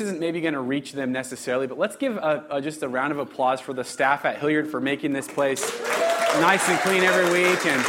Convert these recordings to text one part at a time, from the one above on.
isn't maybe going to reach them necessarily, but let's give a, a, just a round of applause for the staff at Hilliard for making this place nice and clean every week. And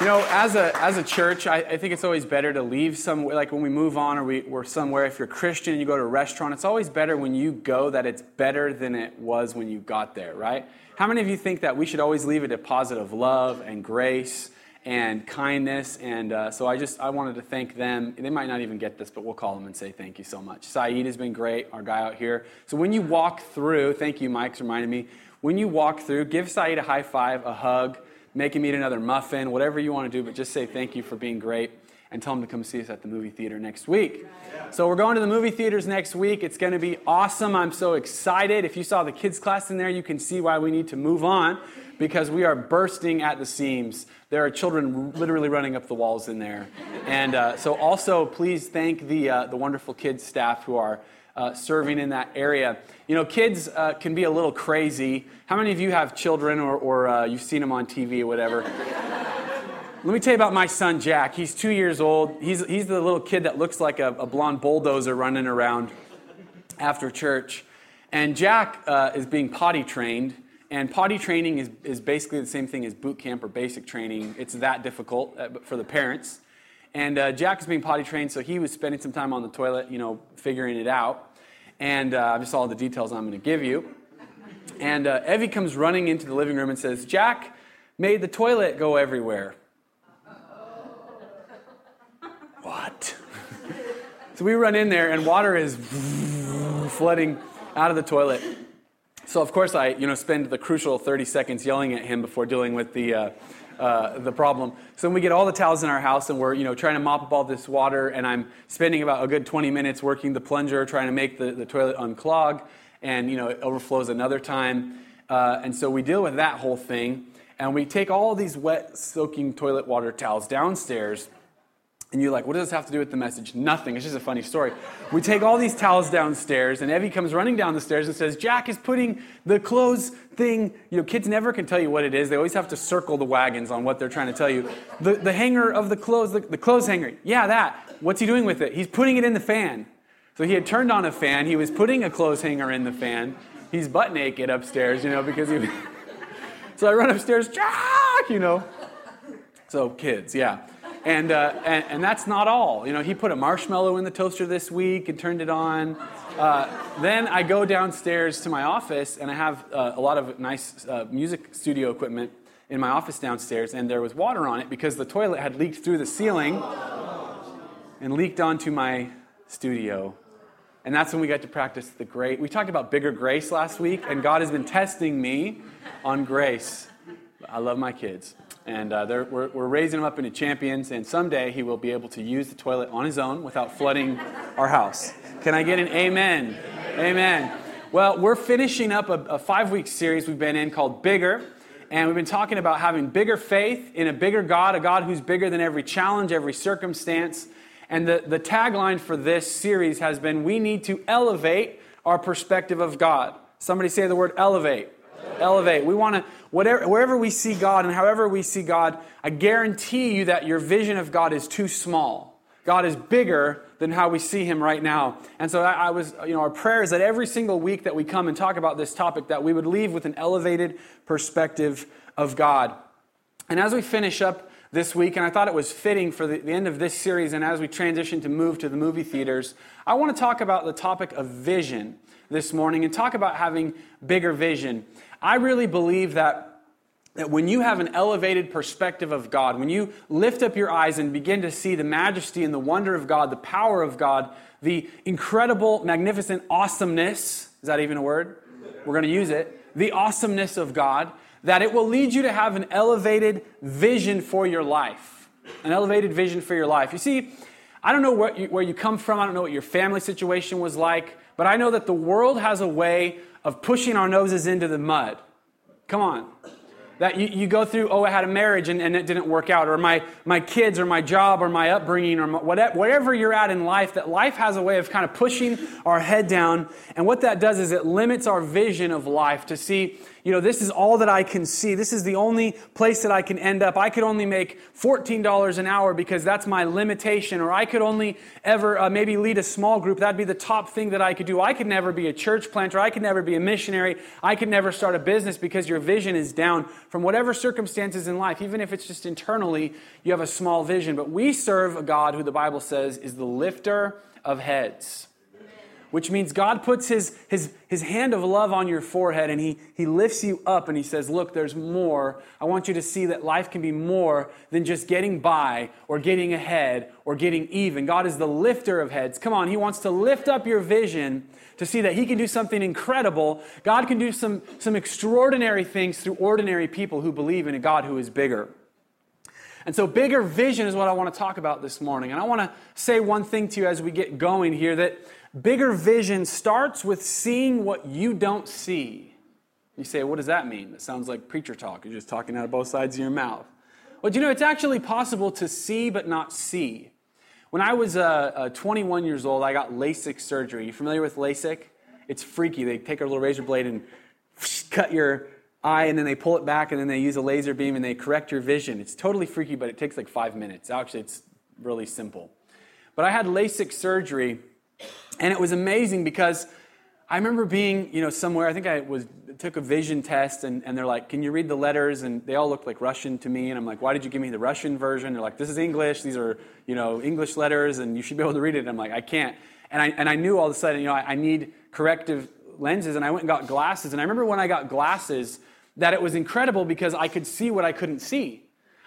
you know, as a as a church, I, I think it's always better to leave somewhere. Like when we move on or we, we're somewhere. If you're Christian and you go to a restaurant, it's always better when you go that it's better than it was when you got there, right? How many of you think that we should always leave a deposit of love and grace? And kindness. And uh, so I just I wanted to thank them. They might not even get this, but we'll call them and say thank you so much. Saeed has been great, our guy out here. So when you walk through, thank you, Mike's reminded me. When you walk through, give Saeed a high five, a hug, make him eat another muffin, whatever you want to do, but just say thank you for being great and tell him to come see us at the movie theater next week. So we're going to the movie theaters next week. It's going to be awesome. I'm so excited. If you saw the kids class in there, you can see why we need to move on because we are bursting at the seams. There are children literally running up the walls in there. And uh, so, also, please thank the, uh, the wonderful kids staff who are uh, serving in that area. You know, kids uh, can be a little crazy. How many of you have children or, or uh, you've seen them on TV or whatever? Let me tell you about my son, Jack. He's two years old. He's, he's the little kid that looks like a, a blonde bulldozer running around after church. And Jack uh, is being potty trained. And potty training is, is basically the same thing as boot camp or basic training. It's that difficult uh, for the parents. And uh, Jack is being potty trained, so he was spending some time on the toilet, you know, figuring it out. And uh, just all the details I'm going to give you. And uh, Evie comes running into the living room and says, Jack made the toilet go everywhere. what? so we run in there, and water is flooding out of the toilet. So of course I, you know, spend the crucial 30 seconds yelling at him before dealing with the, uh, uh, the problem. So we get all the towels in our house and we're, you know, trying to mop up all this water and I'm spending about a good 20 minutes working the plunger, trying to make the, the toilet unclog and, you know, it overflows another time. Uh, and so we deal with that whole thing and we take all these wet soaking toilet water towels downstairs and you're like, what does this have to do with the message? Nothing. It's just a funny story. We take all these towels downstairs, and Evie comes running down the stairs and says, Jack is putting the clothes thing. You know, kids never can tell you what it is. They always have to circle the wagons on what they're trying to tell you. The, the hanger of the clothes, the, the clothes hanger. Yeah, that. What's he doing with it? He's putting it in the fan. So he had turned on a fan. He was putting a clothes hanger in the fan. He's butt naked upstairs, you know, because he. so I run upstairs, Jack, you know. So kids, yeah. And, uh, and, and, that's not all. You know, he put a marshmallow in the toaster this week and turned it on. Uh, then I go downstairs to my office and I have uh, a lot of nice uh, music studio equipment in my office downstairs, and there was water on it because the toilet had leaked through the ceiling and leaked onto my studio. And that's when we got to practice the great. We talked about bigger grace last week, and God has been testing me on grace. I love my kids. And uh, we're, we're raising him up into champions, and someday he will be able to use the toilet on his own without flooding our house. Can I get an amen? Amen. amen. Well, we're finishing up a, a five week series we've been in called Bigger. And we've been talking about having bigger faith in a bigger God, a God who's bigger than every challenge, every circumstance. And the, the tagline for this series has been We need to elevate our perspective of God. Somebody say the word elevate elevate. We want to, whatever, wherever we see God and however we see God, I guarantee you that your vision of God is too small. God is bigger than how we see him right now. And so I, I was, you know, our prayer is that every single week that we come and talk about this topic, that we would leave with an elevated perspective of God. And as we finish up this week, and I thought it was fitting for the, the, end of this series, and as we transition to move to the movie theaters, I want to talk about the topic of vision this morning and talk about having bigger vision. I really believe that that when you have an elevated perspective of God, when you lift up your eyes and begin to see the majesty and the wonder of God, the power of God, the incredible, magnificent awesomeness is that even a word? We're going to use it. The awesomeness of God, that it will lead you to have an elevated vision for your life. An elevated vision for your life. You see, I don't know where you, where you come from, I don't know what your family situation was like, but I know that the world has a way of pushing our noses into the mud. Come on. That you, you go through, oh, I had a marriage and, and it didn't work out, or my, my kids, or my job, or my upbringing, or my, whatever, whatever you're at in life, that life has a way of kind of pushing our head down. And what that does is it limits our vision of life to see, you know, this is all that I can see. This is the only place that I can end up. I could only make $14 an hour because that's my limitation. Or I could only ever uh, maybe lead a small group. That'd be the top thing that I could do. I could never be a church planter. I could never be a missionary. I could never start a business because your vision is down from whatever circumstances in life. Even if it's just internally, you have a small vision. But we serve a God who the Bible says is the lifter of heads which means God puts his, his, his hand of love on your forehead and he, he lifts you up and he says, Look, there's more. I want you to see that life can be more than just getting by or getting ahead or getting even. God is the lifter of heads. Come on, he wants to lift up your vision to see that he can do something incredible. God can do some, some extraordinary things through ordinary people who believe in a God who is bigger. And so, bigger vision is what I want to talk about this morning. And I want to say one thing to you as we get going here that Bigger vision starts with seeing what you don't see. You say, what does that mean? That sounds like preacher talk. You're just talking out of both sides of your mouth. Well, you know, it's actually possible to see but not see. When I was uh, uh, 21 years old, I got LASIK surgery. You familiar with LASIK? It's freaky. They take a little razor blade and cut your eye, and then they pull it back, and then they use a laser beam and they correct your vision. It's totally freaky, but it takes like five minutes. Actually, it's really simple. But I had LASIK surgery and it was amazing because I remember being, you know, somewhere, I think I was took a vision test and, and they're like, Can you read the letters? And they all looked like Russian to me. And I'm like, Why did you give me the Russian version? They're like, This is English. These are, you know, English letters and you should be able to read it. And I'm like, I can't. And I, and I knew all of a sudden, you know, I, I need corrective lenses. And I went and got glasses. And I remember when I got glasses that it was incredible because I could see what I couldn't see.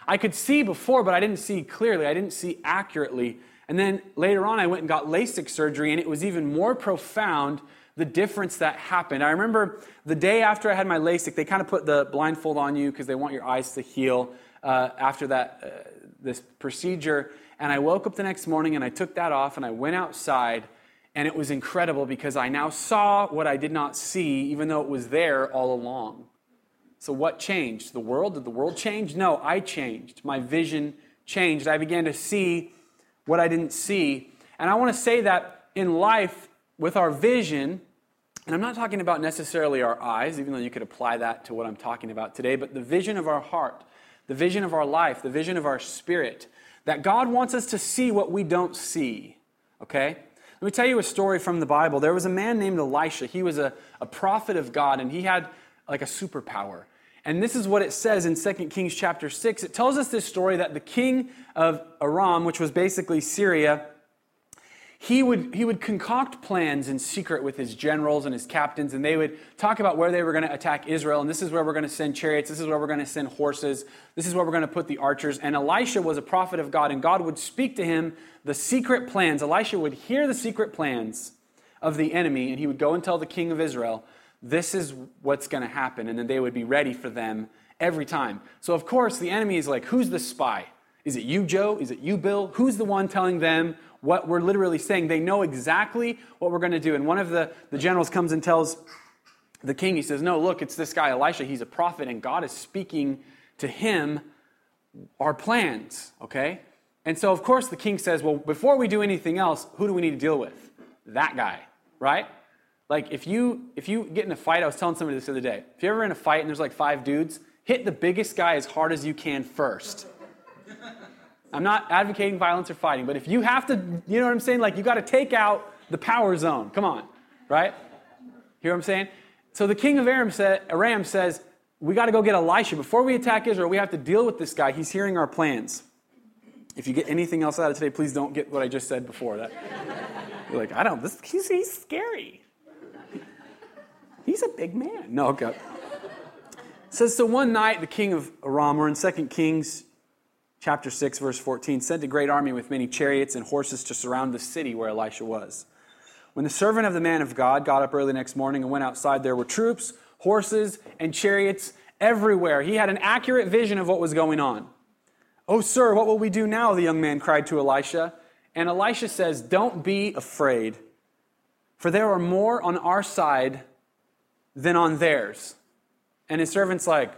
I could see before, but I didn't see clearly. I didn't see accurately. And then later on, I went and got LASIK surgery, and it was even more profound the difference that happened. I remember the day after I had my LASIK, they kind of put the blindfold on you because they want your eyes to heal uh, after that uh, this procedure. And I woke up the next morning and I took that off and I went outside, and it was incredible because I now saw what I did not see, even though it was there all along. So, what changed? The world? Did the world change? No, I changed. My vision changed. I began to see what I didn't see. And I want to say that in life, with our vision, and I'm not talking about necessarily our eyes, even though you could apply that to what I'm talking about today, but the vision of our heart, the vision of our life, the vision of our spirit, that God wants us to see what we don't see. Okay? Let me tell you a story from the Bible. There was a man named Elisha. He was a, a prophet of God, and he had like a superpower. And this is what it says in 2 Kings chapter 6. It tells us this story that the king of Aram, which was basically Syria, he would, he would concoct plans in secret with his generals and his captains, and they would talk about where they were going to attack Israel. And this is where we're going to send chariots. This is where we're going to send horses. This is where we're going to put the archers. And Elisha was a prophet of God, and God would speak to him the secret plans. Elisha would hear the secret plans of the enemy, and he would go and tell the king of Israel this is what's going to happen. And then they would be ready for them every time. So, of course, the enemy is like, who's the spy? Is it you, Joe? Is it you, Bill? Who's the one telling them what we're literally saying? They know exactly what we're going to do. And one of the, the generals comes and tells the king, he says, No, look, it's this guy, Elisha. He's a prophet, and God is speaking to him our plans, okay? And so, of course, the king says, Well, before we do anything else, who do we need to deal with? That guy, right? Like if you if you get in a fight, I was telling somebody this the other day. If you're ever in a fight and there's like five dudes, hit the biggest guy as hard as you can first. I'm not advocating violence or fighting, but if you have to, you know what I'm saying? Like you got to take out the power zone. Come on, right? Hear what I'm saying? So the king of Aram, said, Aram says, we got to go get Elisha. Before we attack Israel, we have to deal with this guy. He's hearing our plans. If you get anything else out of today, please don't get what I just said before. That you're like, I don't. This he's, he's scary. He's a big man. No, okay. It says, so one night the king of Aram, or in 2 Kings chapter 6, verse 14, sent a great army with many chariots and horses to surround the city where Elisha was. When the servant of the man of God got up early next morning and went outside, there were troops, horses, and chariots everywhere. He had an accurate vision of what was going on. Oh, sir, what will we do now? The young man cried to Elisha. And Elisha says, Don't be afraid, for there are more on our side than on theirs. And his servant's like,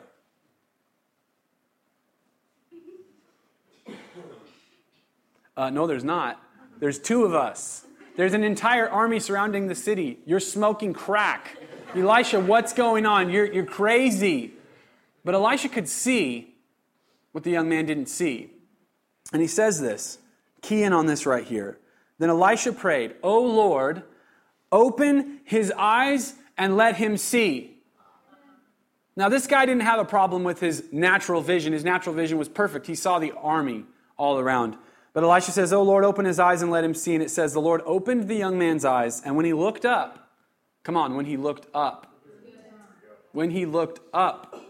uh, No, there's not. There's two of us. There's an entire army surrounding the city. You're smoking crack. Elisha, what's going on? You're, you're crazy. But Elisha could see what the young man didn't see. And he says this, key in on this right here. Then Elisha prayed, O Lord, open his eyes and let him see. Now, this guy didn't have a problem with his natural vision. His natural vision was perfect. He saw the army all around. But Elisha says, Oh Lord, open his eyes and let him see. And it says, The Lord opened the young man's eyes, and when he looked up, come on, when he looked up, when he looked up,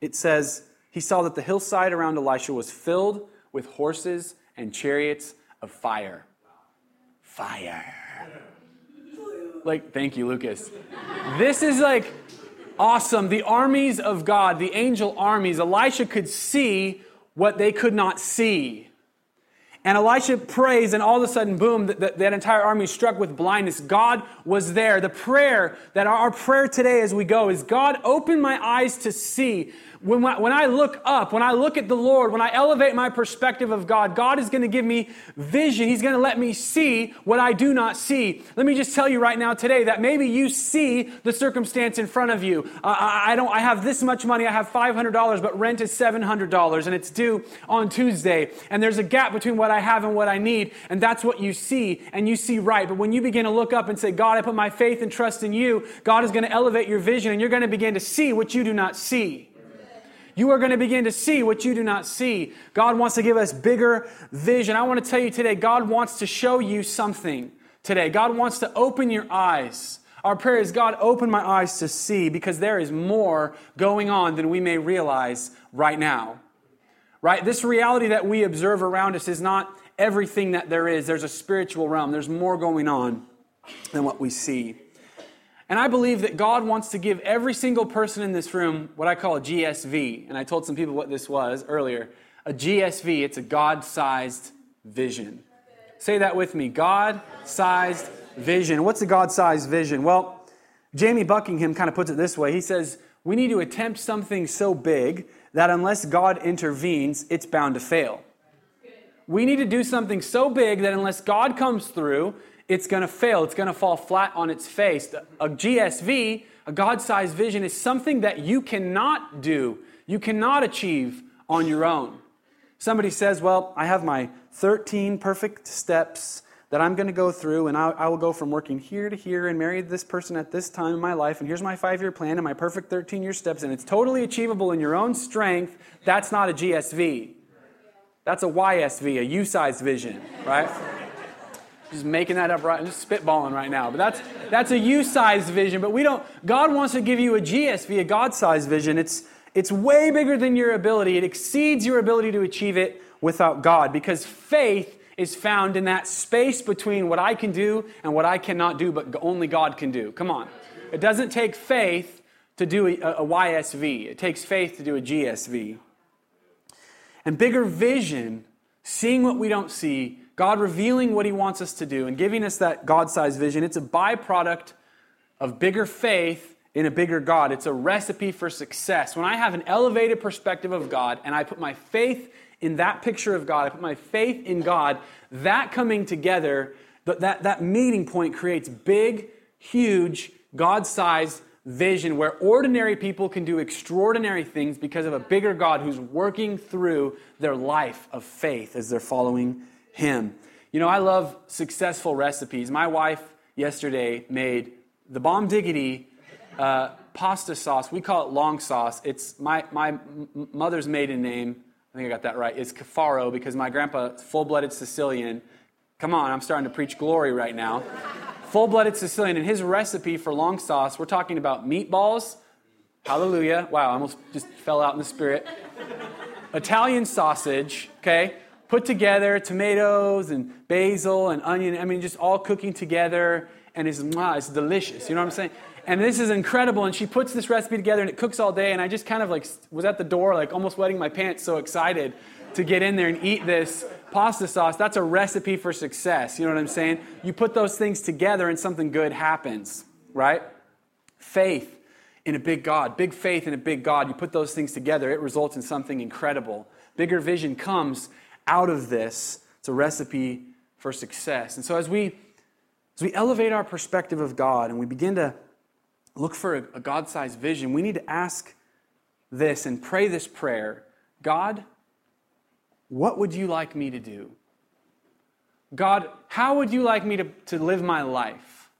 it says, he saw that the hillside around Elisha was filled with horses and chariots of fire. Fire. Like, thank you, Lucas. This is like awesome. The armies of God, the angel armies, Elisha could see what they could not see. And Elisha prays, and all of a sudden, boom, that, that entire army is struck with blindness. God was there. The prayer that our, our prayer today as we go is God, open my eyes to see when, when I look up, when I look at the Lord, when I elevate my perspective of God, God is going to give me vision. He's going to let me see what I do not see. Let me just tell you right now today that maybe you see the circumstance in front of you. Uh, I, I, don't. I have this much money. I have five hundred dollars, but rent is seven hundred dollars, and it's due on Tuesday. And there's a gap between what I have and what I need, and that's what you see, and you see right. But when you begin to look up and say, "God, I put my faith and trust in you," God is going to elevate your vision, and you're going to begin to see what you do not see you are going to begin to see what you do not see. God wants to give us bigger vision. I want to tell you today, God wants to show you something today. God wants to open your eyes. Our prayer is, God, open my eyes to see because there is more going on than we may realize right now. Right? This reality that we observe around us is not everything that there is. There's a spiritual realm, there's more going on than what we see. And I believe that God wants to give every single person in this room what I call a GSV. And I told some people what this was earlier. A GSV, it's a God sized vision. Say that with me God sized vision. What's a God sized vision? Well, Jamie Buckingham kind of puts it this way He says, We need to attempt something so big that unless God intervenes, it's bound to fail. We need to do something so big that unless God comes through, it's going to fail. It's going to fall flat on its face. A GSV, a God sized vision, is something that you cannot do, you cannot achieve on your own. Somebody says, Well, I have my 13 perfect steps that I'm going to go through, and I, I, will go from working here to here and marry this person at this time in my life, and here's my five year plan and my perfect 13 year steps, and it's totally achievable in your own strength. That's not a GSV. That's a YSV, a U sized vision, right? Just making that up right, just spitballing right now. But that's that's a you-sized vision. But we don't. God wants to give you a GSV, a God-sized vision. It's it's way bigger than your ability. It exceeds your ability to achieve it without God, because faith is found in that space between what I can do and what I cannot do, but only God can do. Come on, it doesn't take faith to do a, a YSV. It takes faith to do a GSV. And bigger vision, seeing what we don't see God revealing what He wants us to do and giving us that God sized vision, it's a byproduct of bigger faith in a bigger God. It's a recipe for success. When I have an elevated perspective of God and I put my faith in that picture of God, I put my faith in God, that coming together, that, that meeting point creates big, huge, God sized vision where ordinary people can do extraordinary things because of a bigger God who's working through their life of faith as they're following him. You know, I love successful recipes. My wife yesterday made the bomb diggity uh, pasta sauce. We call it long sauce. It's my, my mother's maiden name. I think I got that right. It's Cafaro because my grandpa, full blooded Sicilian. Come on, I'm starting to preach glory right now. full blooded Sicilian. And his recipe for long sauce, we're talking about meatballs. Hallelujah. Wow, I almost just fell out in the spirit. Italian sausage, okay? Put together tomatoes and basil and onion. I mean, just all cooking together, and it's, wow, it's delicious. You know what I'm saying? And this is incredible. And she puts this recipe together, and it cooks all day. And I just kind of like was at the door, like almost wetting my pants, so excited to get in there and eat this pasta sauce. That's a recipe for success. You know what I'm saying? You put those things together, and something good happens, right? Faith in a big God, big faith in a big God. You put those things together, it results in something incredible. Bigger vision comes out of this. It's a recipe for success. And so as we as we elevate our perspective of God and we begin to look for a, a God sized vision, we need to ask this and pray this prayer God, what would you like me to do? God, how would you like me to, to live my life?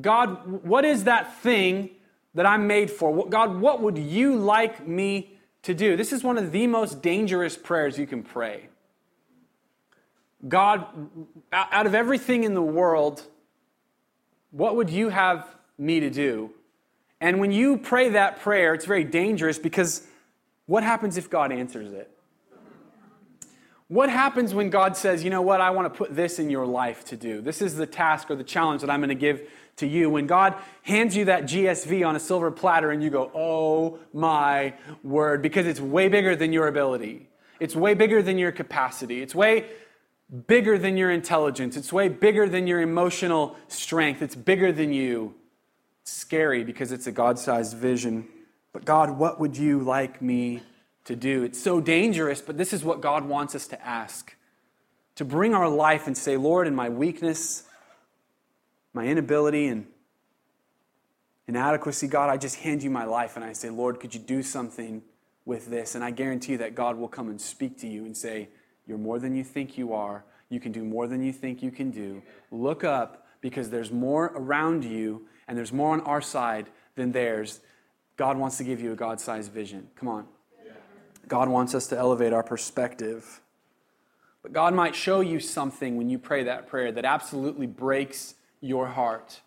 God, what is that thing that I'm made for? God, what would you like me to do? This is one of the most dangerous prayers you can pray. God, out of everything in the world, what would you have me to do? And when you pray that prayer, it's very dangerous because what happens if God answers it? What happens when God says, you know what, I want to put this in your life to do? This is the task or the challenge that I'm going to give to you. When God hands you that GSV on a silver platter and you go, oh my word, because it's way bigger than your ability, it's way bigger than your capacity, it's way bigger than your intelligence, it's way bigger than your emotional strength, it's bigger than you. It's scary because it's a God sized vision. But God, what would you like me to do. It's so dangerous, but this is what God wants us to ask to bring our life and say, Lord, in my weakness, my inability, and inadequacy, God, I just hand you my life and I say, Lord, could you do something with this? And I guarantee you that God will come and speak to you and say, You're more than you think you are. You can do more than you think you can do. Look up because there's more around you and there's more on our side than theirs. God wants to give you a God sized vision. Come on. God wants us to elevate our perspective. But God might show you something when you pray that prayer that absolutely breaks your heart.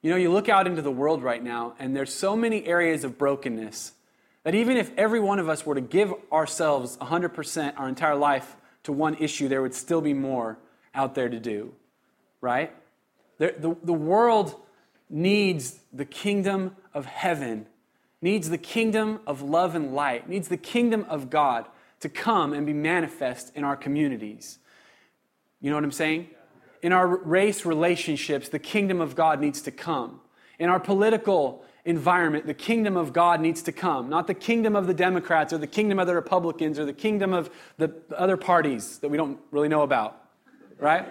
You know, you look out into the world right now, and there's so many areas of brokenness that even if every one of us were to give ourselves 100% our entire life to one issue, there would still be more out there to do, right? The, the, the world needs the kingdom of heaven needs the kingdom of love and light, needs the kingdom of God to come and be manifest in our communities. You know what I'm saying? In our race relationships, the kingdom of God needs to come. In our political environment, the kingdom of God needs to come. Not the kingdom of the Democrats or the kingdom of the Republicans or the kingdom of the other parties that we don't really know about, right?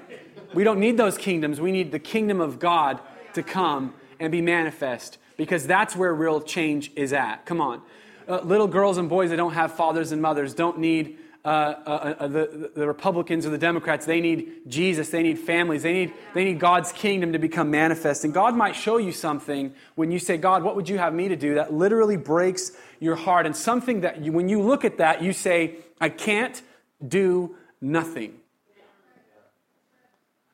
We don't need those kingdoms. We need the kingdom of God to come and be manifest because that's where real change is at. Come on. Uh, little girls and boys that don't have fathers and mothers don't need uh, uh, the, the Republicans or the Democrats. They need Jesus. They need families. They need, they need God's kingdom to become manifest. And God might show you something when you say, God, what would you have me to do? That literally breaks your heart. And something that you, when you look at that, you say, I can't do nothing.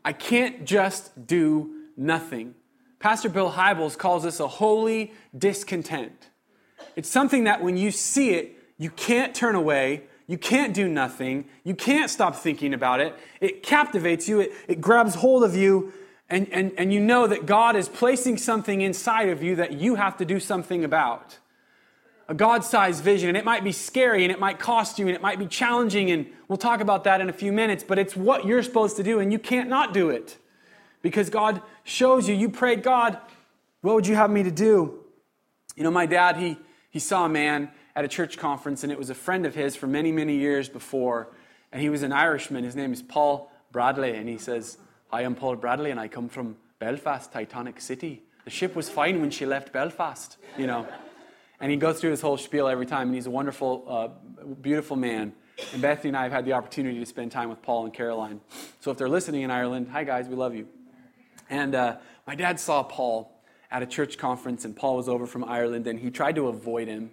I can't just do nothing. Pastor Bill Hybels calls this a holy discontent. It's something that when you see it, you can't turn away, you can't do nothing, you can't stop thinking about it. It captivates you, it, it grabs hold of you, and, and, and you know that God is placing something inside of you that you have to do something about. A God sized vision, and it might be scary, and it might cost you, and it might be challenging, and we'll talk about that in a few minutes, but it's what you're supposed to do, and you can't not do it because God shows you. You pray, God, what would you have me to do? You know, my dad, he, he saw a man at a church conference, and it was a friend of his for many, many years before. And he was an Irishman. His name is Paul Bradley. And he says, Hi, I'm Paul Bradley, and I come from Belfast, Titanic City. The ship was fine when she left Belfast, you know. And he goes through his whole spiel every time, and he's a wonderful, uh, beautiful man. And Bethany and I have had the opportunity to spend time with Paul and Caroline. So if they're listening in Ireland, hi guys, we love you. And uh, my dad saw Paul at a church conference, and Paul was over from Ireland, and he tried to avoid him.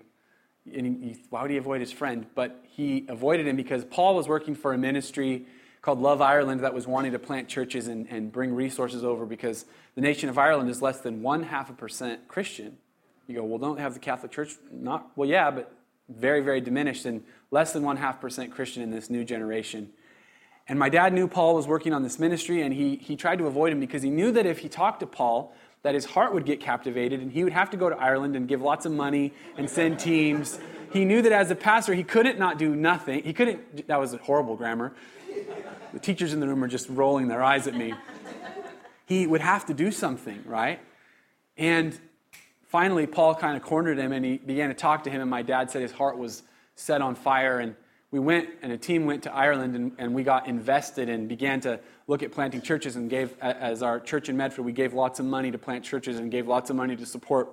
And he, why would he avoid his friend? But he avoided him because Paul was working for a ministry called Love Ireland that was wanting to plant churches and, and bring resources over because the nation of Ireland is less than one half a percent Christian. You go, well, don't have the Catholic Church? Not well, yeah, but very, very diminished and less than one half percent Christian in this new generation. And my dad knew Paul was working on this ministry, and he, he tried to avoid him because he knew that if he talked to Paul, that his heart would get captivated, and he would have to go to Ireland and give lots of money and send teams. He knew that as a pastor, he couldn't not do nothing. He couldn't, that was a horrible grammar. The teachers in the room are just rolling their eyes at me. He would have to do something, right? And finally, Paul kind of cornered him and he began to talk to him, and my dad said his heart was set on fire. And we went and a team went to Ireland and, and we got invested and began to look at planting churches and gave, as our church in Medford, we gave lots of money to plant churches and gave lots of money to support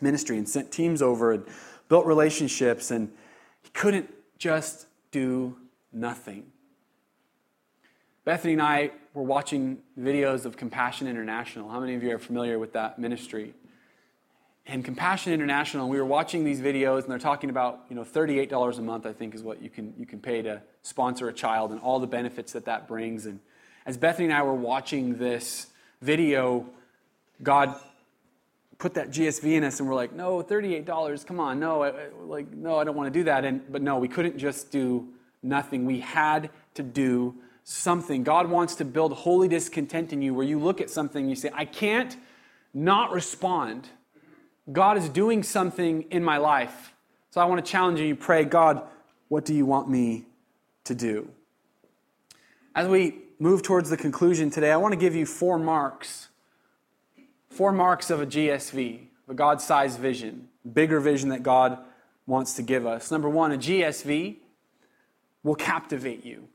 ministry and sent teams over and built relationships. And he couldn't just do nothing. Bethany and I were watching videos of Compassion International. How many of you are familiar with that ministry? And Compassion International, we were watching these videos, and they're talking about, you know, $38 a month, I think, is what you can, you can pay to sponsor a child and all the benefits that that brings. And as Bethany and I were watching this video, God put that GSV in us, and we're like, no, $38, come on, no, I, like, no, I don't want to do that. And, but no, we couldn't just do nothing. We had to do something. God wants to build holy discontent in you where you look at something and you say, I can't not respond. God is doing something in my life. So I want to challenge you. You pray, God, what do you want me to do? As we move towards the conclusion today, I want to give you four marks. Four marks of a GSV, a God sized vision, bigger vision that God wants to give us. Number one, a GSV will captivate you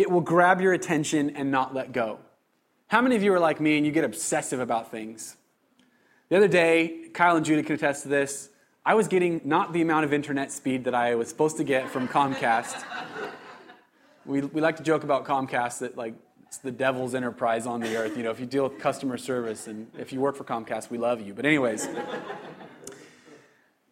it will grab your attention and not let go. How many of you are like me and you get obsessive about things? The other day, Kyle and Judy can attest to this. I was getting not the amount of internet speed that I was supposed to get from Comcast. We, we like to joke about Comcast that like it's the devil's enterprise on the earth. You know, if you deal with customer service and if you work for Comcast, we love you. But anyways,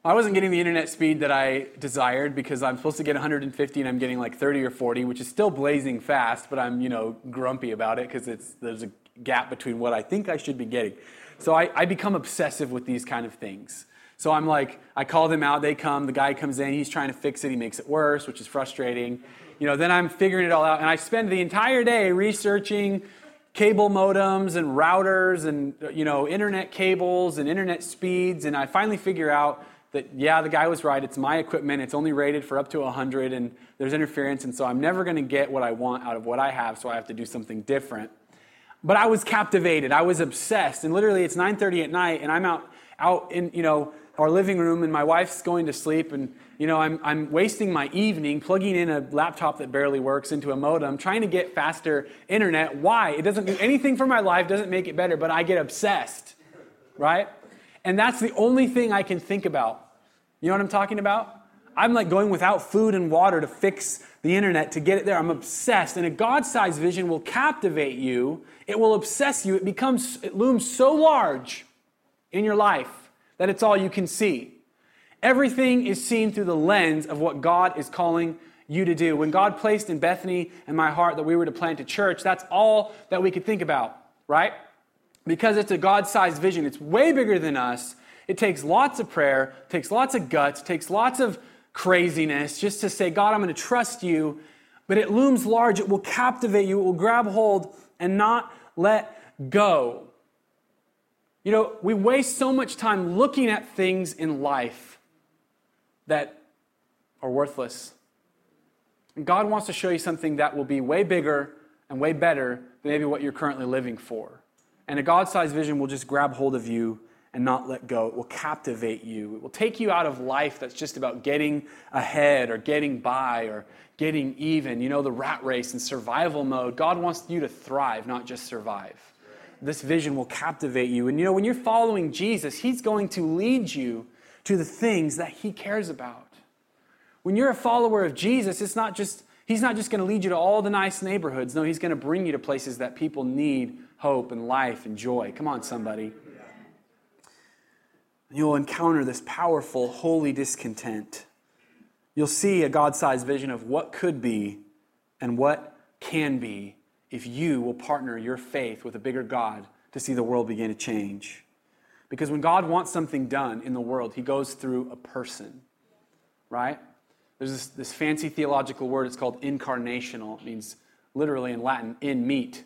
I wasn't getting the internet speed that I desired because I'm supposed to get 150 and I'm getting like 30 or 40, which is still blazing fast, but I'm, you know, grumpy about it because it's there's a gap between what I think I should be getting. So I, I become obsessive with these kind of things. So I'm like, I call them out, they come, the guy comes in, he's trying to fix it, he makes it worse, which is frustrating. You know, then I'm figuring it all out, and I spend the entire day researching cable modems and routers and you know internet cables and internet speeds and i finally figure out that, yeah, the guy was right. It's my equipment. It's only rated for up to 100, and there's interference, and so I'm never going to get what I want out of what I have, so I have to do something different. But I was captivated. I was obsessed. And literally, it's 9:30 at night, and I'm out out in you know our living room, and my wife's going to sleep, and you know I'm I'm wasting my evening plugging in a laptop that barely works into a modem, trying to get faster internet. Why? It doesn't do anything for my life. Doesn't make it better. But I get obsessed, right? And that's the only thing I can think about. You know what I'm talking about? I'm like going without food and water to fix the internet to get it there. I'm obsessed. And a God sized vision will captivate you, it will obsess you. It becomes, it looms so large in your life that it's all you can see. Everything is seen through the lens of what God is calling you to do. When God placed in Bethany and my heart that we were to plant a church, that's all that we could think about, right? because it's a God sized vision. It's way bigger than us. It takes lots of prayer, takes lots of guts, takes lots of craziness just to say, God, I'm going to trust you. But it looms large. It will captivate you. It will grab hold and not let go. You know, we waste so much time looking at things in life that are worthless. And God wants to show you something that will be way bigger and way better than maybe what you're currently living for. And a God sized vision will just grab hold of you and not let go. It will captivate you. It will take you out of life that's just about getting ahead or getting by or getting even. You know, the rat race and survival mode. God wants you to thrive, not just survive. This vision will captivate you. And you know, when you're following Jesus, He's going to lead you to the things that He cares about. When you're a follower of Jesus, it's not just He's not just going to lead you to all the nice neighborhoods. No, He's going to bring you to places that people need hope and life and joy. Come on, somebody. You'll encounter this powerful, holy discontent. You'll see a God sized vision of what could be and what can be if you will partner your faith with a bigger God to see the world begin to change. Because when God wants something done in the world, he goes through a person, right? There's this, this fancy theological word, it's called incarnational. It means literally in Latin, in meat.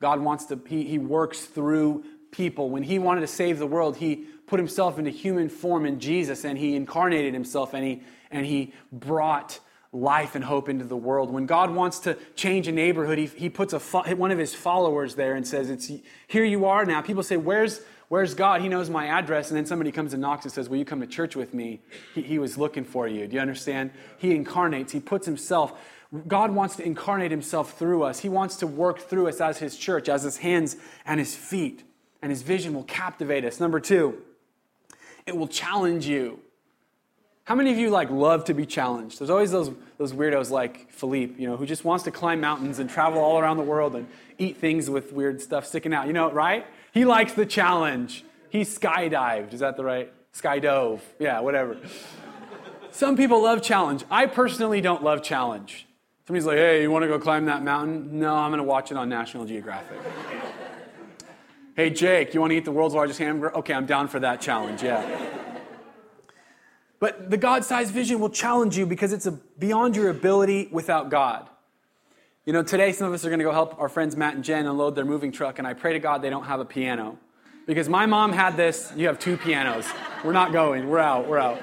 God wants to, he, he works through people. When he wanted to save the world, he put himself into human form in Jesus and he incarnated himself and he, and he brought life and hope into the world. When God wants to change a neighborhood, he, he puts a, one of his followers there and says, it's, Here you are now. People say, Where's, Where's God? He knows my address. And then somebody comes and knocks and says, Will you come to church with me? He, he was looking for you. Do you understand? He incarnates, He puts Himself. God wants to incarnate Himself through us. He wants to work through us as His church, as His hands and His feet. And His vision will captivate us. Number two, it will challenge you. How many of you like love to be challenged? There's always those, those weirdos like Philippe, you know, who just wants to climb mountains and travel all around the world and eat things with weird stuff sticking out. You know, right? He likes the challenge. He skydived. Is that the right? Skydove. Yeah, whatever. Some people love challenge. I personally don't love challenge. Somebody's like, hey, you want to go climb that mountain? No, I'm going to watch it on National Geographic. hey, Jake, you want to eat the world's largest hamburger? Okay, I'm down for that challenge, yeah. But the God sized vision will challenge you because it's a, beyond your ability without God. You know, today some of us are going to go help our friends Matt and Jen unload their moving truck, and I pray to God they don't have a piano. Because my mom had this, you have two pianos. We're not going, we're out, we're out.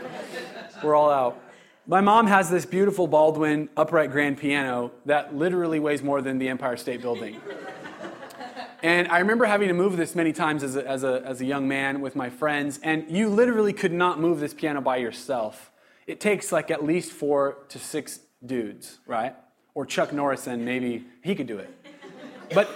We're all out. My mom has this beautiful Baldwin upright grand piano that literally weighs more than the Empire State Building. And I remember having to move this many times as a, as, a, as a young man with my friends, and you literally could not move this piano by yourself. It takes like at least four to six dudes, right? Or Chuck Norris, and maybe he could do it. But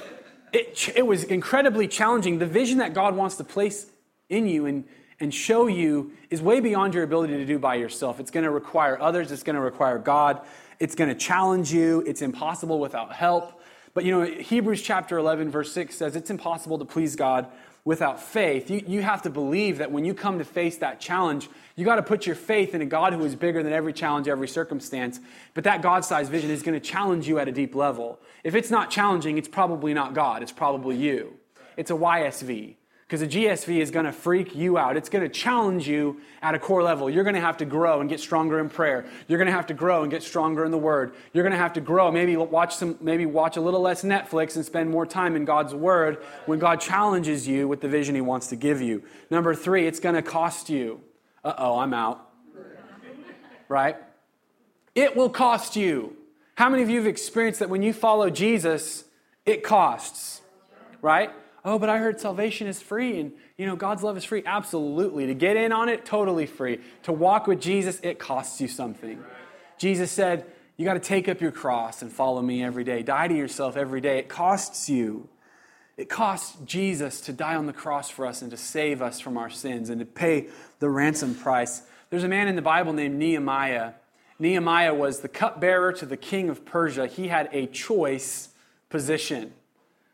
it, it was incredibly challenging. The vision that God wants to place in you and, and show you is way beyond your ability to do by yourself. It's going to require others, it's going to require God, it's going to challenge you, it's impossible without help. But you know, Hebrews chapter 11, verse 6 says it's impossible to please God without faith. You, you have to believe that when you come to face that challenge, you got to put your faith in a God who is bigger than every challenge, every circumstance. But that God sized vision is going to challenge you at a deep level. If it's not challenging, it's probably not God, it's probably you. It's a YSV. Because a GSV is going to freak you out. It's going to challenge you at a core level. You're going to have to grow and get stronger in prayer. You're going to have to grow and get stronger in the Word. You're going to have to grow. Maybe watch some. Maybe watch a little less Netflix and spend more time in God's Word when God challenges you with the vision He wants to give you. Number three, it's going to cost you. Uh oh, I'm out. Right? It will cost you. How many of you have experienced that when you follow Jesus, it costs? Right? Oh, but I heard salvation is free and, you know, God's love is free. Absolutely. To get in on it, totally free. To walk with Jesus, it costs you something. Jesus said, you got to take up your cross and follow me every day. Die to yourself every day. It costs you. It costs Jesus to die on the cross for us and to save us from our sins and to pay the ransom price. There's a man in the Bible named Nehemiah. Nehemiah was the cupbearer to the king of Persia. He had a choice position,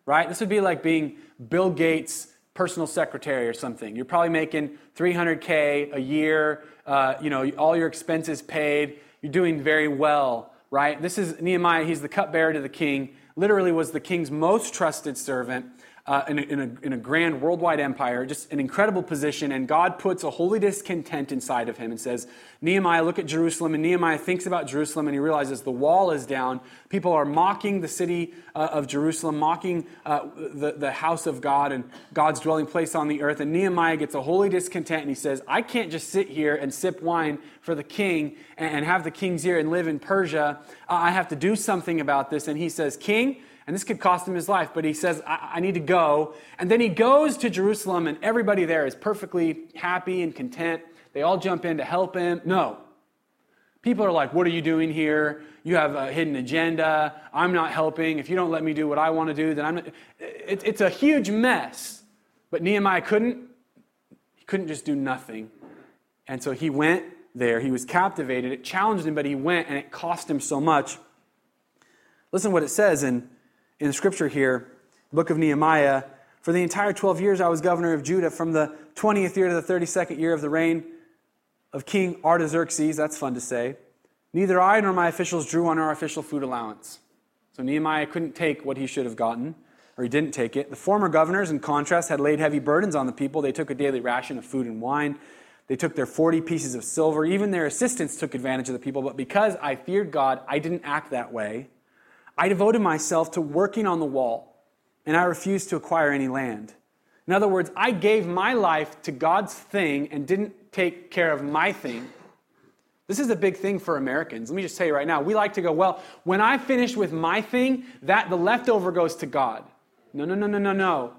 right? This would be like being Bill Gates' personal secretary or something. You're probably making 300K a year, uh, you know, all your expenses paid. You're doing very well, right? This is Nehemiah. He's the cupbearer to the king, literally was the king's most trusted servant uh, in, a, in, a, in, a, grand worldwide empire, just an incredible position. And God puts a holy discontent inside of him and says, Nehemiah, look at Jerusalem. And Nehemiah thinks about Jerusalem and he realizes the wall is down. People are mocking the city uh, of Jerusalem, mocking uh, the, the house of God and God's dwelling place on the earth. And Nehemiah gets a holy discontent and he says, I can't just sit here and sip wine for the king and have the king's ear and live in Persia. I have to do something about this. And he says, King, and this could cost him his life, but he says, I, I need to go. And then he goes to Jerusalem, and everybody there is perfectly happy and content. They all jump in to help him. No. People are like, What are you doing here? You have a hidden agenda. I'm not helping. If you don't let me do what I want to do, then I'm not. It, it's a huge mess. But Nehemiah couldn't. He couldn't just do nothing. And so he went there. He was captivated. It challenged him, but he went, and it cost him so much. Listen what it says in in scripture here, book of Nehemiah. For the entire 12 years I was governor of Judah, from the 20th year to the 32nd year of the reign of King Artaxerxes. That's fun to say. Neither I nor my officials drew on our official food allowance. So Nehemiah couldn't take what he should have gotten, or he didn't take it. The former governors, in contrast, had laid heavy burdens on the people. They took a daily ration of food and wine. They took their 40 pieces of silver. Even their assistants took advantage of the people. But because I feared God, I didn't act that way. I devoted myself to working on the wall, and I refused to acquire any land. In other words, I gave my life to God's thing and didn't take care of my thing. This is a big thing for Americans. Let me just tell you right now. We like to go, well, when I finish with my thing, that the leftover goes to God. No, no, no, no, no, no.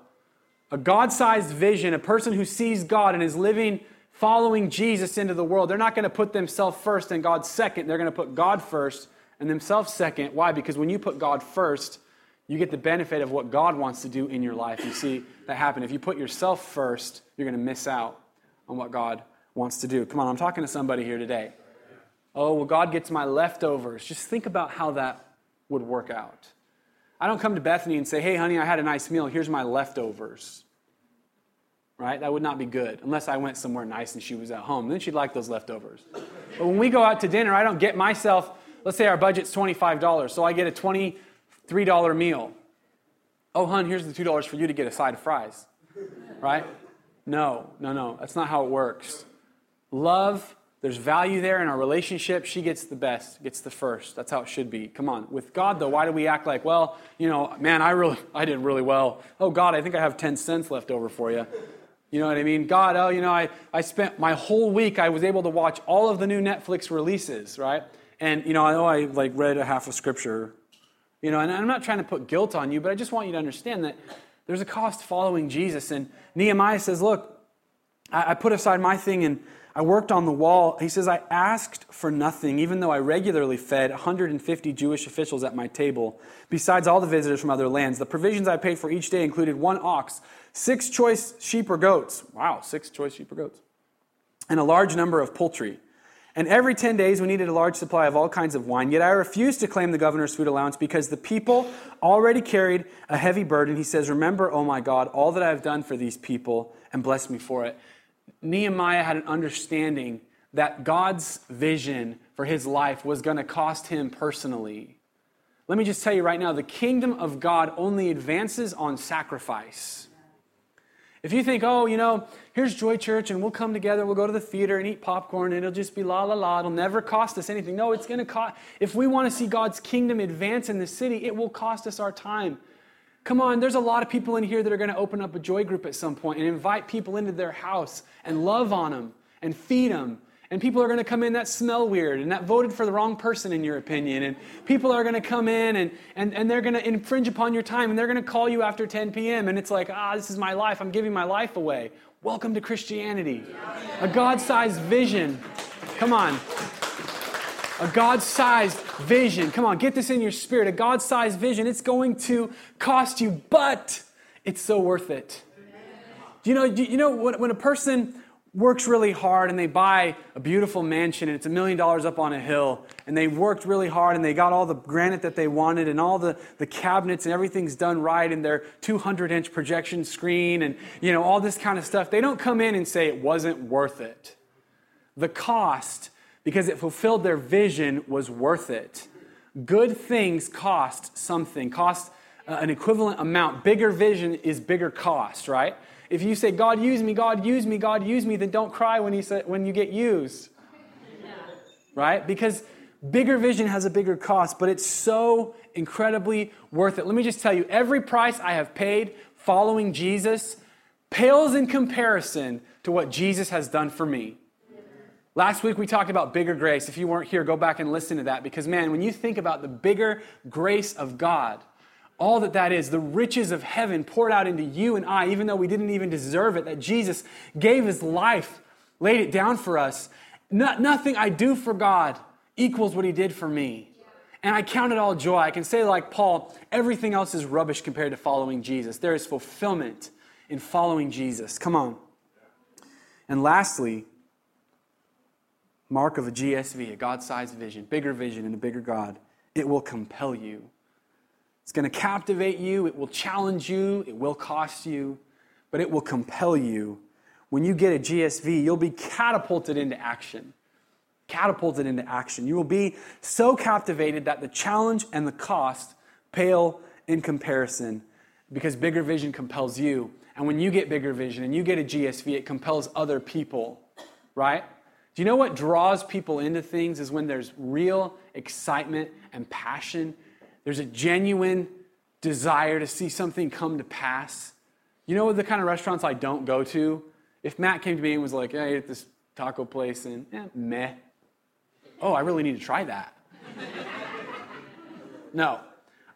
A God sized vision, a person who sees God and is living following Jesus into the world, they're not going to put themselves first and God second. They're going to put God first and themselves second. Why? Because when you put God first, you get the benefit of what God wants to do in your life. You see that happen. If you put yourself first, you're going to miss out on what God wants to do. Come on, I'm talking to somebody here today. Oh, well, God gets my leftovers. Just think about how that would work out. I don't come to Bethany and say, hey, honey, I had a nice meal. Here's my leftovers. Right? That would not be good unless I went somewhere nice and she was at home. Then she'd like those leftovers. But when we go out to dinner, I don't get myself, let's say our budget's $25, so I get a $23 meal. Oh, hun, here's the $2 for you to get a side of fries. Right? No, no, no. That's not how it works. Love there's value there in our relationship. She gets the best, gets the first. That's how it should be. Come on. With God, though, why do we act like, well, you know, man, I really, I did really well. Oh, God, I think I have 10 cents left over for you. You know what I mean? God, oh, you know, I, I spent my whole week, I was able to watch all of the new Netflix releases, right? And, you know, I know I like read a half of scripture, you know, and I'm not trying to put guilt on you, but I just want you to understand that there's a cost following Jesus. And Nehemiah says, look, I, I put aside my thing and I worked on the wall. He says, I asked for nothing, even though I regularly fed 150 Jewish officials at my table, besides all the visitors from other lands. The provisions I paid for each day included one ox, six choice sheep or goats. Wow, six choice sheep or goats. And a large number of poultry. And every 10 days we needed a large supply of all kinds of wine. Yet I refused to claim the governor's food allowance because the people already carried a heavy burden. He says, Remember, oh my God, all that I have done for these people and bless me for it. Nehemiah had an understanding that God's vision for his life was going to cost him personally. Let me just tell you right now the kingdom of God only advances on sacrifice. If you think, oh, you know, here's Joy Church and we'll come together, we'll go to the theater and eat popcorn and it'll just be la la la, it'll never cost us anything. No, it's going to cost. If we want to see God's kingdom advance in the city, it will cost us our time. Come on, there's a lot of people in here that are going to open up a joy group at some point and invite people into their house and love on them and feed them. And people are going to come in that smell weird and that voted for the wrong person, in your opinion. And people are going to come in and, and, and they're going to infringe upon your time and they're going to call you after 10 p.m. And it's like, ah, this is my life. I'm giving my life away. Welcome to Christianity. A God sized vision. Come on a God sized vision. Come on, get this in your spirit. A God sized vision. It's going to cost you, but it's so worth it. Do you know, do you know when a person works really hard and they buy a beautiful mansion and it's a million dollars up on a hill and they worked really hard and they got all the granite that they wanted and all the, the cabinets and everything's done right and their 200 inch projection screen and you know all this kind of stuff they don't come in and say it wasn't worth it the cost because it fulfilled their vision was worth it. Good things cost something, cost uh, an equivalent amount. Bigger vision is bigger cost, right? If you say, God, use me, God, use me, God, use me, then don't cry when you, say, when you get used. Right? Because bigger vision has a bigger cost, but it's so incredibly worth it. Let me just tell you every price I have paid following Jesus pales in comparison to what Jesus has done for me. Last week we talked about bigger grace. If you weren't here, go back and listen to that because, man, when you think about the bigger grace of God, all that that is, the riches of heaven poured out into you and I, even though we didn't even deserve it, that Jesus gave his life, laid it down for us. No, nothing I do for God equals what he did for me. And I count it all joy. I can say, like Paul, everything else is rubbish compared to following Jesus. There is fulfillment in following Jesus. Come on. And lastly, mark of a GSV, a God sized vision, bigger vision and a bigger God. It will compel you. It's going to captivate you, it will challenge you, it will cost you, but it will compel you. When you get a GSV, you'll be catapulted into action. Catapulted into action. You will be so captivated that the challenge and the cost pale in comparison because bigger vision compels you. And when you get bigger vision and you get a GSV, it compels other people, right? Do you know what draws people into things is when there's real excitement and passion? There's a genuine desire to see something come to pass. You know the kind of restaurants I don't go to? If Matt came to me and was like, hey, I ate at this taco place and eh, meh. Oh, I really need to try that. no.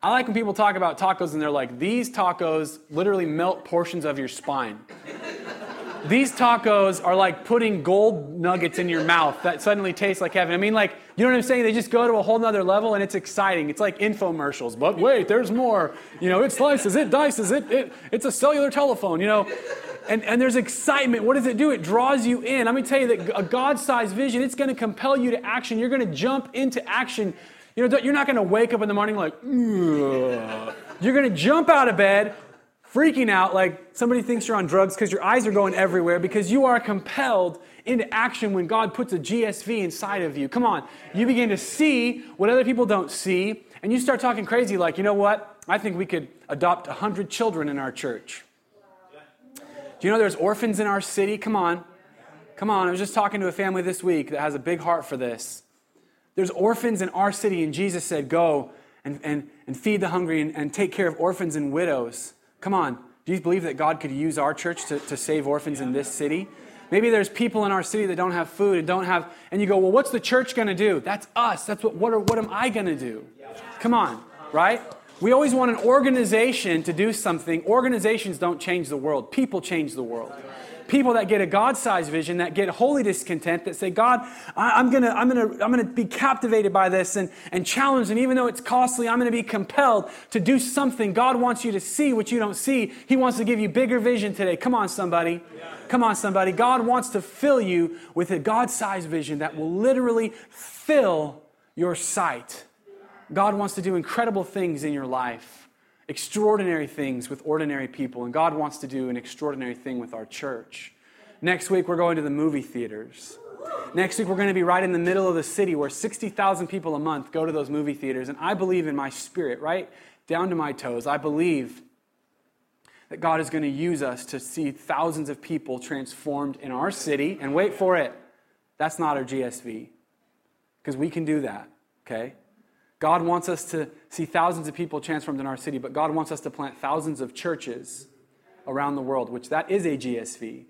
I like when people talk about tacos and they're like, these tacos literally melt portions of your spine. These tacos are like putting gold nuggets in your mouth that suddenly taste like heaven. I mean, like, you know what I'm saying? They just go to a whole nother level and it's exciting. It's like infomercials. But wait, there's more. You know, it slices, it dices, it, it it's a cellular telephone, you know. And, and there's excitement. What does it do? It draws you in. Let me tell you that a God sized vision, it's going to compel you to action. You're going to jump into action you know, you're not going to wake up in the morning like, Ugh. you're going to jump out of bed, freaking out like somebody thinks you're on drugs because your eyes are going everywhere because you are compelled into action when God puts a GSV inside of you. Come on. You begin to see what other people don't see, and you start talking crazy like, you know what? I think we could adopt 100 children in our church. Do you know there's orphans in our city? Come on. Come on. I was just talking to a family this week that has a big heart for this. There's orphans in our city, and Jesus said, Go and, and, and feed the hungry and, and take care of orphans and widows. Come on. Do you believe that God could use our church to, to save orphans in this city? Maybe there's people in our city that don't have food and don't have, and you go, well, what's the church going to do? That's us. That's what, what, are, what am I going to do? Come on, right? We always want an organization to do something. Organizations don't change the world, people change the world people that get a God sized vision, that get holy discontent, that say, God, I, am going to I'm gonna, I'm gonna be captivated by this and, and challenged. And even though it's costly, I'm going to be compelled to do something. God wants you to see what you don't see. He wants to give you bigger vision today. Come on, somebody. Come on, somebody. God wants to fill you with a God sized vision that will literally fill your sight. God wants to do incredible things in your life extraordinary things with ordinary people, and God wants to do an extraordinary thing with our church. Next week, we're going to the movie theaters. Next week, we're going to be right in the middle of the city where 60,000 people a month go to those movie theaters. And I believe in my spirit, right down to my toes, I believe that God is going to use us to see thousands of people transformed in our city. And wait for it, that's not our GSV, because we can do that, okay? God wants us to see thousands of people transformed in our city, but God wants us to plant thousands of churches around the world, which that is a GSV.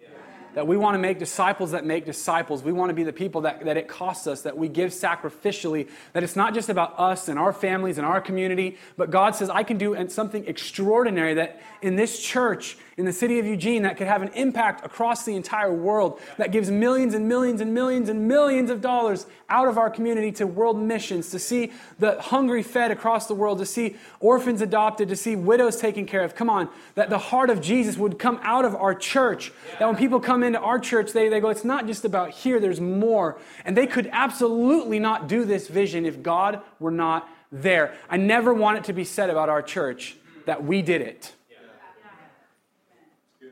That we want to make disciples that make disciples. We want to be the people that, that it costs us, that we give sacrificially, that it's not just about us and our families and our community, but God says, I can do something extraordinary that in this church, in the city of Eugene, that could have an impact across the entire world, that gives millions and millions and millions and millions of dollars out of our community to world missions, to see the hungry fed across the world, to see orphans adopted, to see widows taken care of. Come on, that the heart of Jesus would come out of our church, that when people come into our church, they, they go, it's not just about here, there's more. And they could absolutely not do this vision if God were not there. I never want it to be said about our church that we did it.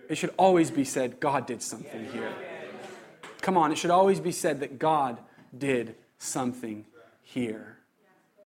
It should always be said, God did something here. Come on, it should always be said that God did something here.